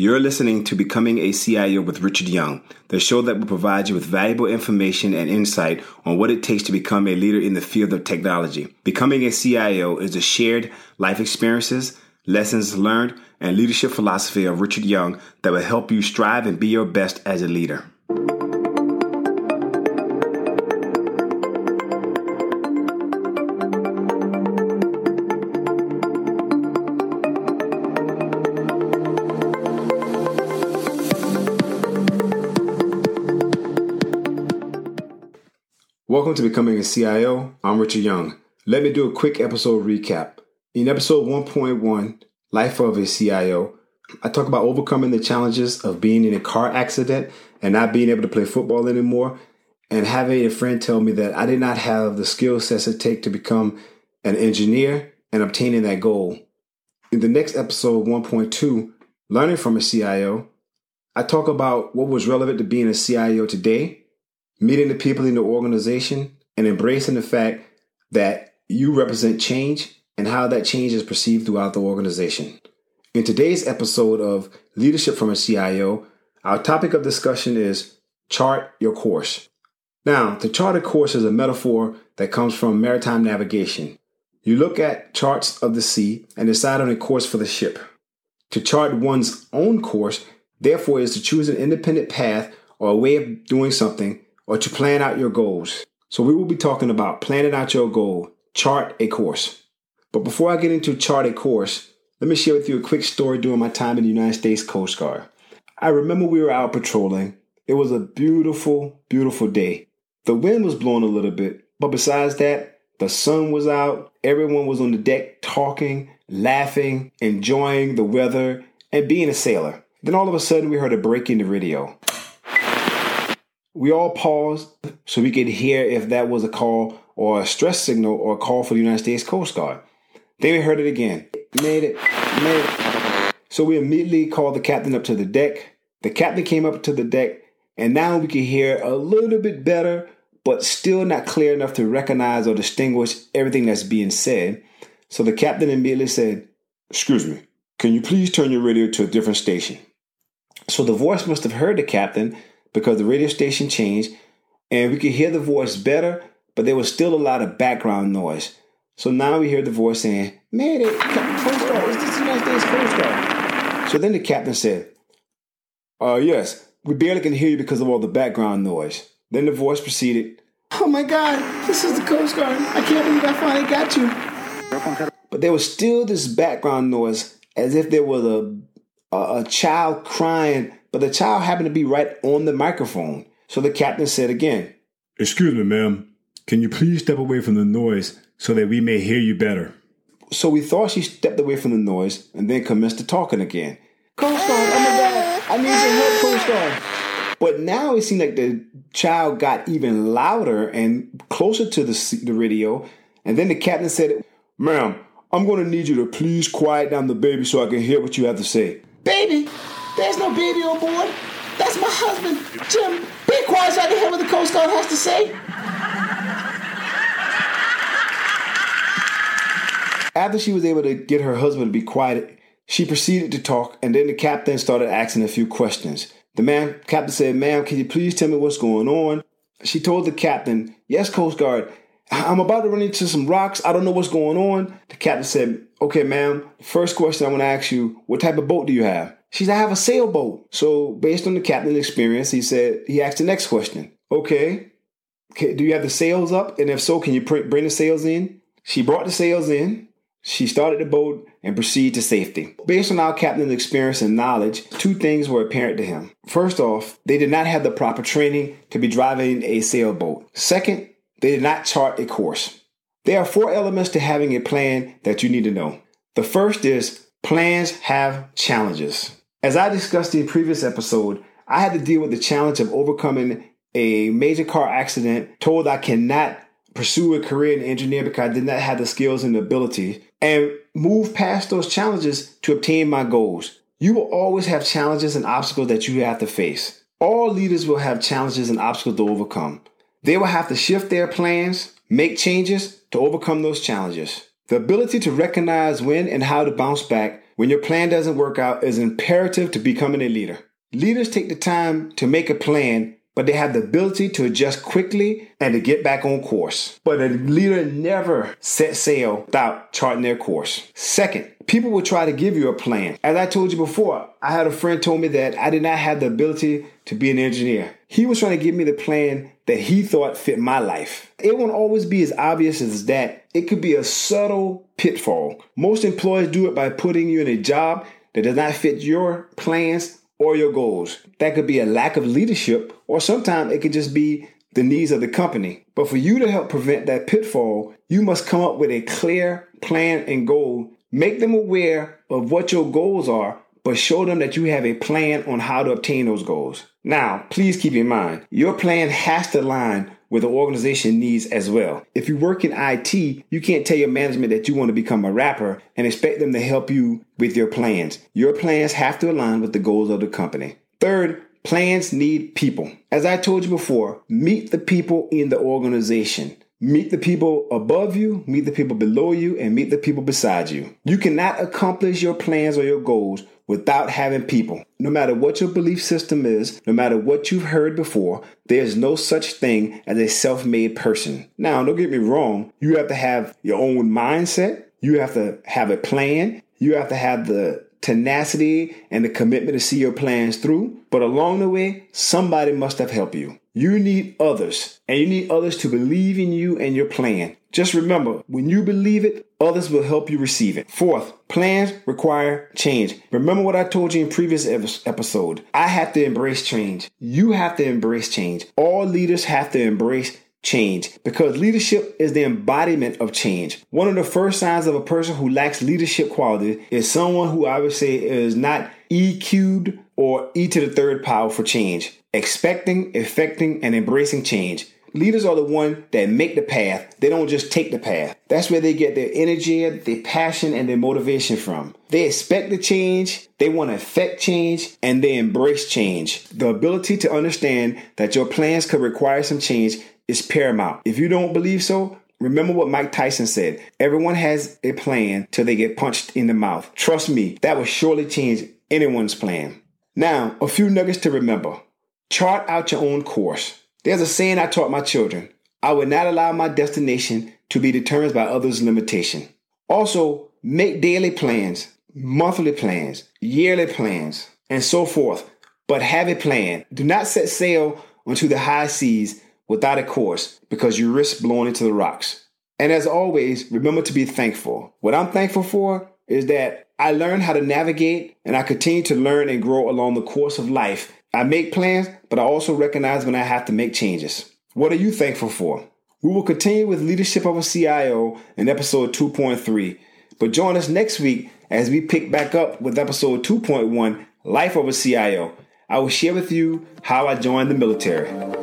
You're listening to Becoming a CIO with Richard Young, the show that will provide you with valuable information and insight on what it takes to become a leader in the field of technology. Becoming a CIO is a shared life experiences, lessons learned, and leadership philosophy of Richard Young that will help you strive and be your best as a leader. Welcome to Becoming a CIO. I'm Richard Young. Let me do a quick episode recap. In episode 1.1, Life of a CIO, I talk about overcoming the challenges of being in a car accident and not being able to play football anymore, and having a friend tell me that I did not have the skill sets it take to become an engineer and obtaining that goal. In the next episode 1.2, Learning from a CIO, I talk about what was relevant to being a CIO today meeting the people in the organization and embracing the fact that you represent change and how that change is perceived throughout the organization. In today's episode of Leadership from a CIO, our topic of discussion is chart your course. Now, to chart a course is a metaphor that comes from maritime navigation. You look at charts of the sea and decide on a course for the ship. To chart one's own course, therefore, is to choose an independent path or a way of doing something or to plan out your goals. So we will be talking about planning out your goal, chart a course. But before I get into chart a course, let me share with you a quick story during my time in the United States Coast Guard. I remember we were out patrolling. It was a beautiful, beautiful day. The wind was blowing a little bit, but besides that, the sun was out. Everyone was on the deck talking, laughing, enjoying the weather, and being a sailor. Then all of a sudden, we heard a break in the radio. We all paused so we could hear if that was a call or a stress signal or a call for the United States Coast Guard. Then we heard it again. Made it, made it. So we immediately called the captain up to the deck. The captain came up to the deck, and now we could hear a little bit better, but still not clear enough to recognize or distinguish everything that's being said. So the captain immediately said, Excuse me, can you please turn your radio to a different station? So the voice must have heard the captain because the radio station changed and we could hear the voice better, but there was still a lot of background noise. So now we hear the voice saying, Man, Captain Coast Guard, is this the United States Coast Guard? So then the captain said, Uh, yes, we barely can hear you because of all the background noise. Then the voice proceeded, Oh my God, this is the Coast Guard. I can't believe I finally got you. But there was still this background noise as if there was a, a, a child crying but the child happened to be right on the microphone. So the captain said again, Excuse me, ma'am. Can you please step away from the noise so that we may hear you better? So we thought she stepped away from the noise and then commenced to talking again. Coast Guard, oh my God, I need your help, Coast Guard. But now it seemed like the child got even louder and closer to the, the radio. And then the captain said, Ma'am, I'm going to need you to please quiet down the baby so I can hear what you have to say. Baby? There's no baby on board. That's my husband, Jim. Be quiet so I can hear what the Coast Guard has to say. After she was able to get her husband to be quiet, she proceeded to talk, and then the captain started asking a few questions. The man captain said, Ma'am, can you please tell me what's going on? She told the captain, Yes, Coast Guard. I'm about to run into some rocks. I don't know what's going on. The captain said, Okay, ma'am, first question I want to ask you, what type of boat do you have? She said, I have a sailboat. So, based on the captain's experience, he said, he asked the next question. Okay, do you have the sails up? And if so, can you bring the sails in? She brought the sails in. She started the boat and proceeded to safety. Based on our captain's experience and knowledge, two things were apparent to him. First off, they did not have the proper training to be driving a sailboat. Second, they did not chart a course. There are four elements to having a plan that you need to know. The first is plans have challenges. As I discussed in a previous episode, I had to deal with the challenge of overcoming a major car accident, told I cannot pursue a career in engineering because I did not have the skills and the ability, and move past those challenges to obtain my goals. You will always have challenges and obstacles that you have to face. All leaders will have challenges and obstacles to overcome. They will have to shift their plans, make changes to overcome those challenges. The ability to recognize when and how to bounce back when your plan doesn't work out, it's imperative to becoming a leader. Leaders take the time to make a plan but they have the ability to adjust quickly and to get back on course. But a leader never sets sail without charting their course. Second, people will try to give you a plan. As I told you before, I had a friend told me that I did not have the ability to be an engineer. He was trying to give me the plan that he thought fit my life. It won't always be as obvious as that. It could be a subtle pitfall. Most employers do it by putting you in a job that does not fit your plans or your goals. That could be a lack of leadership, or sometimes it could just be the needs of the company. But for you to help prevent that pitfall, you must come up with a clear plan and goal. Make them aware of what your goals are, but show them that you have a plan on how to obtain those goals. Now, please keep in mind, your plan has to align with the organization needs as well. If you work in IT, you can't tell your management that you want to become a rapper and expect them to help you with your plans. Your plans have to align with the goals of the company. Third, plans need people. As I told you before, meet the people in the organization. Meet the people above you, meet the people below you, and meet the people beside you. You cannot accomplish your plans or your goals without having people. No matter what your belief system is, no matter what you've heard before, there's no such thing as a self made person. Now, don't get me wrong, you have to have your own mindset, you have to have a plan, you have to have the tenacity and the commitment to see your plans through. But along the way, somebody must have helped you. You need others, and you need others to believe in you and your plan. Just remember, when you believe it, others will help you receive it. Fourth, plans require change. Remember what I told you in previous episode. I have to embrace change. You have to embrace change. All leaders have to embrace change because leadership is the embodiment of change. One of the first signs of a person who lacks leadership quality is someone who I would say is not EQ'd or E to the third power for change expecting, effecting, and embracing change. Leaders are the one that make the path. They don't just take the path. That's where they get their energy, their passion, and their motivation from. They expect the change, they want to affect change, and they embrace change. The ability to understand that your plans could require some change is paramount. If you don't believe so, Remember what Mike Tyson said everyone has a plan till they get punched in the mouth. Trust me, that will surely change anyone's plan. Now, a few nuggets to remember. Chart out your own course. There's a saying I taught my children I would not allow my destination to be determined by others' limitation. Also, make daily plans, monthly plans, yearly plans, and so forth. But have a plan. Do not set sail onto the high seas without a course because you risk blowing into the rocks. And as always, remember to be thankful. What I'm thankful for is that I learned how to navigate and I continue to learn and grow along the course of life I make plans, but I also recognize when I have to make changes. What are you thankful for? We will continue with Leadership of a CIO in episode 2.3, but join us next week as we pick back up with episode 2.1 Life of a CIO. I will share with you how I joined the military.